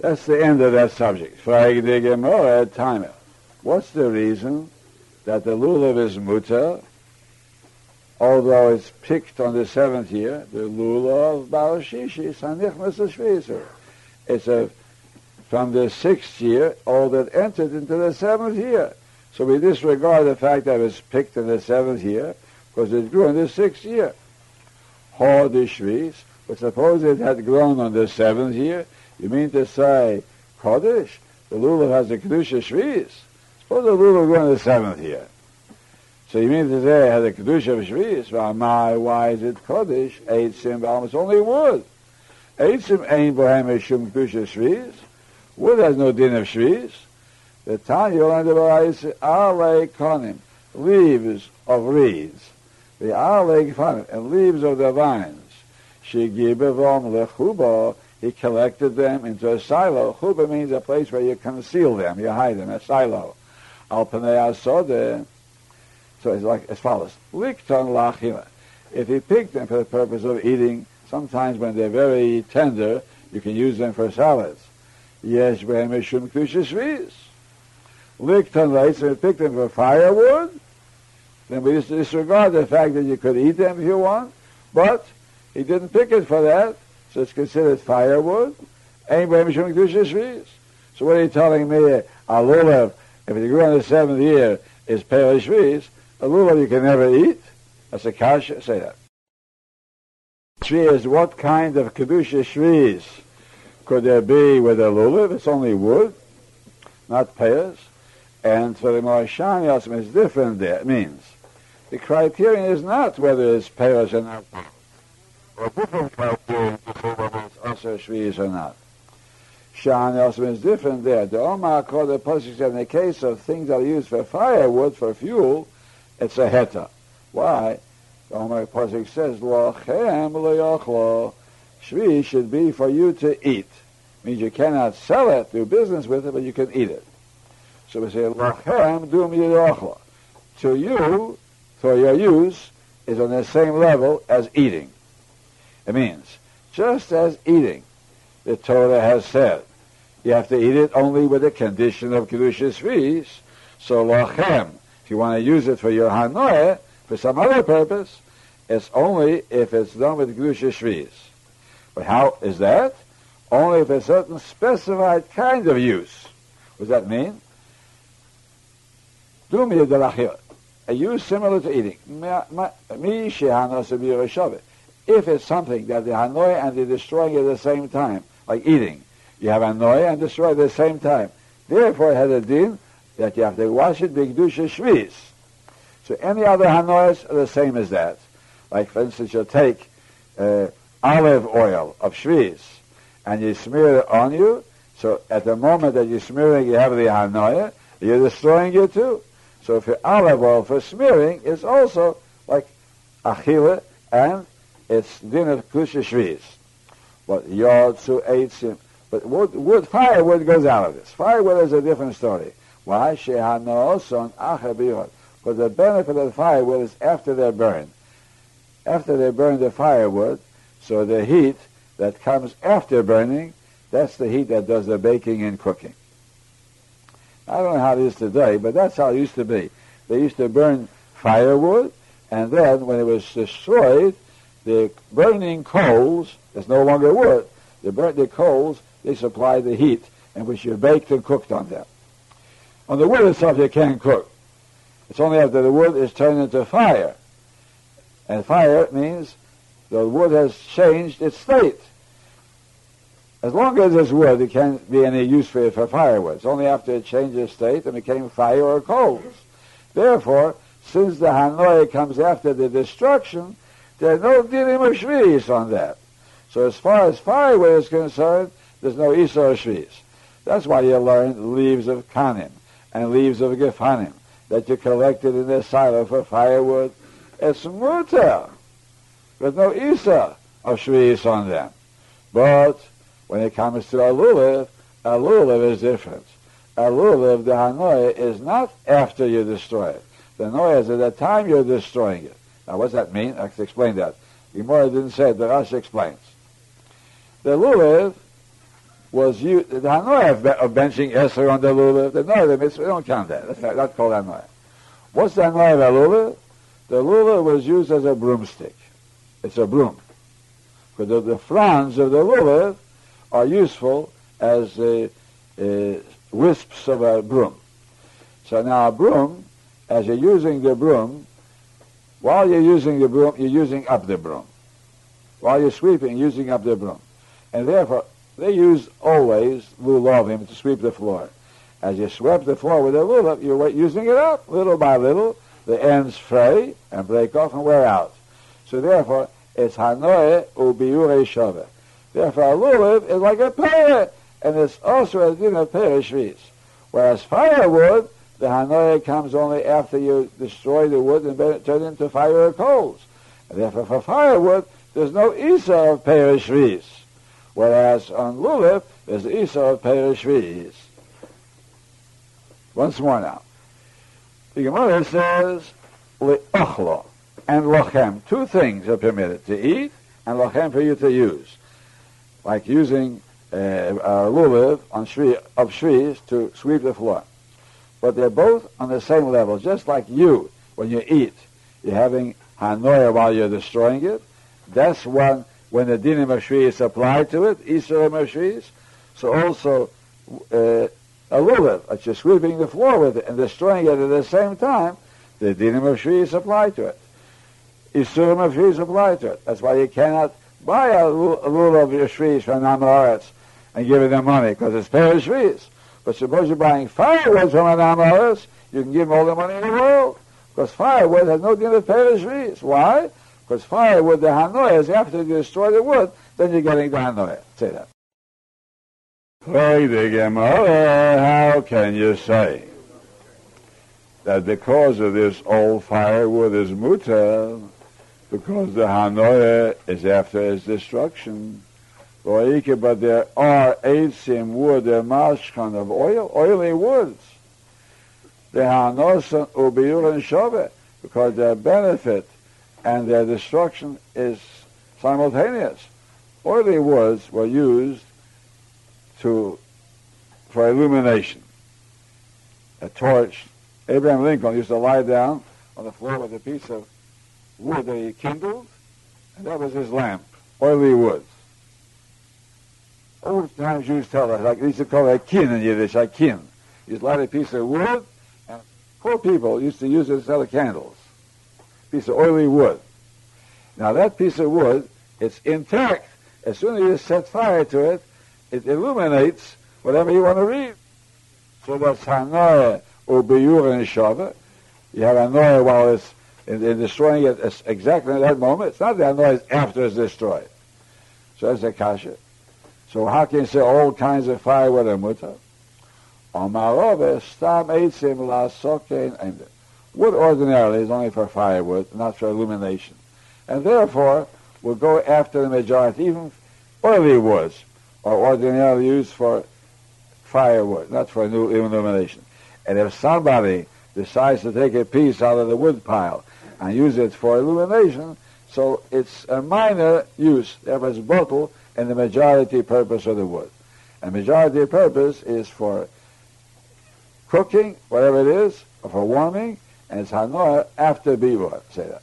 That's the end of that subject. Frag the Gemara timer. What's the reason that the lulav is mutter, although it's picked on the seventh year, the lulav balashishi sanichnas shvizer. It's a from the sixth year, all that entered into the seventh year. So we disregard the fact that it was picked in the seventh year, because it grew in the sixth year. Hor but suppose it had grown on the seventh year, you mean to say, Kodesh, the lulav has a kedusha shviz. Suppose the lulav grew in the seventh year. So you mean to say it has a kedusha shviz? Well, my, why is it Kodesh? Eitzim, it's only wood. Eitzim ain't bohem shum kedusha shviz. Wood has no din of shviz. The Tanna learned about ale konim, leaves of reeds. The ale konim, and leaves of the vines. She gibevom lechubo, he collected them into a silo. Chuba means a place where you conceal them, you hide them, a silo. Al asode. So it's like as follows: Likton lachila. If he picked them for the purpose of eating, sometimes when they're very tender, you can use them for salads. Yes, behem mishum kedusha Likton lights, if he picked them for firewood, then we disregard the fact that you could eat them if you want, but he didn't pick it for that so it's considered firewood. So what are you telling me? A lulav, if it grew on the seventh year, is pale shviz. A lulav you can never eat. That's a kasha. Say that. Shvi is what kind of kedusha shviz could there be with a lulav? It's only wood, not pears. And for the Marashan Yosem, it's different there. It means the criterion is not whether it's pears or not or different criteria to say whether it's also shviz or not. Shan also is different there. The Omar called the Pasuk in the case of things that are used for firewood, for fuel, it's a heta. Why? The Omar Pasuk says, Lochem lo Shvi should be for you to eat. Means you cannot sell it, do business with it, but you can eat it. So we say, Lochem dum yochla. To you, for your use, is on the same level as eating. It means, just as eating, the Torah has said, you have to eat it only with the condition of Kedusha Shviz. So lachem, if you want to use it for your Hanoah, for some other purpose, it's only if it's done with Kedusha Shviz. But how is that? Only if a certain specified kind of use. What does that mean? Do me A use similar to eating if it's something that the Hanoi and the destroying at the same time, like eating. You have Hanoi and destroy at the same time. Therefore, it has a din that you have to wash it b'kedusha shviz. So any other Hanois are the same as that. Like, for instance, you take uh, olive oil of shviz and you smear it on you. So at the moment that you're smearing, you have the Hanoia, you're destroying it too. So if your olive oil for smearing is also like achila and it's dinner kusha shviz. But yotzu eitzim. But wood, wood, firewood goes out of this. Firewood is a different story. Why? Shehanoson achabiyot. But the benefit of the firewood is after they're burned. After they burn the firewood, so the heat that comes after burning, that's the heat that does the baking and cooking. I don't know how it is today, but that's how it used to be. They used to burn firewood, and then when it was destroyed, the burning coals, there's no longer wood, the burnt the coals, they supply the heat in which you baked and cooked on them. On the wood itself you can't cook. It's only after the wood is turned into fire. And fire means the wood has changed its state. As long as it's wood, it can't be any use for for firewood. It's only after it changed its state and became fire or coals. Therefore, since the Hanoi comes after the destruction, there's no dinim of shviz on that. So as far as firewood is concerned, there's no isor shviz. That's why you learn leaves of kanim and leaves of gefanim that you collected in the silo for firewood. It's muter. There's no isa of shviz on them. But when it comes to a lulav, a lulav is different. A lulav, the hanoah, is not after you destroy it. The hanoah is at the time you're destroying it. Now, what does that mean? I can explain that. Gemara didn't say it, but Rashi explains. The lulav was used, the hanoah of, benching Esser on the lulav, the the mitzvah, don't count that. That's not, not called hanoah. What's the hanoah of a lulav? The lulav was used as a broomstick. It's a broom. Because the, the fronds of the lulav are useful as uh, uh, wisps of a broom. So now a broom, as you're using the broom, while you're using the broom, you're using up the broom. While you're sweeping, using up the broom. And therefore, they use always lulavim to sweep the floor. As you sweep the floor with a lulav, you're using it up little by little. The ends fray and break off and wear out. So therefore, it's hanoe ubiure shove. Therefore, a lulav is like a pear, and it's also a din of pear shvis. Whereas firewood, the hanoe comes only after you destroy the wood and turn it into fire or coals. And therefore, for firewood, there's no isa of pear shvis. Whereas on lulav, there's the isa of pear shvis. Once more now. The Gemara says, le'achlo and lochem. Two things are permitted, to eat and lochem for you to use. Like using uh, a lulav on shri, of shris to sweep the floor. But they're both on the same level, just like you, when you eat, you're having hanoia while you're destroying it. That's when, when the dinim of shri is applied to it, Isra of shris. So also, uh, a lulav, that you're sweeping the floor with it and destroying it at the same time, the dinim of shri is applied to it. Isurim of shri is applied to it. That's why you cannot buy a lulav of your shri from Amaretz and give it them money, because it's pair of shris. But suppose you're buying firewood from an Amaretz, you can give them all the money in the world. Because firewood has no pair of. Why? Because firewood, the hanoah, is after you destroy the wood, then you're getting the hanoah. Say that. Play the Gemara, How can you say that because of this old firewood is muta, because the Hanoah is after its destruction, but there are eitzim wood, there mashkan of oil, oily woods. The Hanosan ubiyur and shove, because their benefit and their destruction is simultaneous. Oily woods were used to for illumination. A torch. Abraham Lincoln used to lie down on the floor with a piece of wood that he kindled, and that was his lamp, oily wood. Old time Jews tell us, like they used to call it kin in Yiddish, a kin. You light a piece of wood, and poor people used to use it to sell candles. Piece of oily wood. Now that piece of wood, it's intact. As soon as you set fire to it, it illuminates whatever you want to read. So that's Hanoah or Beyur and Shava. You have Hanoah while it's in, in destroying it exactly at that moment. It's not the Hanoah after it's destroyed. So that's a kasha. So how can you say all kinds of firewood are mutter? Omarove stam eitzim sokein Wood ordinarily is only for firewood, not for illumination. And therefore, we'll go after the majority, even oily woods are ordinarily used for firewood, not for new illumination. And if somebody decides to take a piece out of the wood pile and use it for illumination, so it's a minor use. Therefore, it's bottle and the majority purpose of the wood. And majority purpose is for cooking, whatever it is, or for warming, and it's hanoah after bivor. Say that.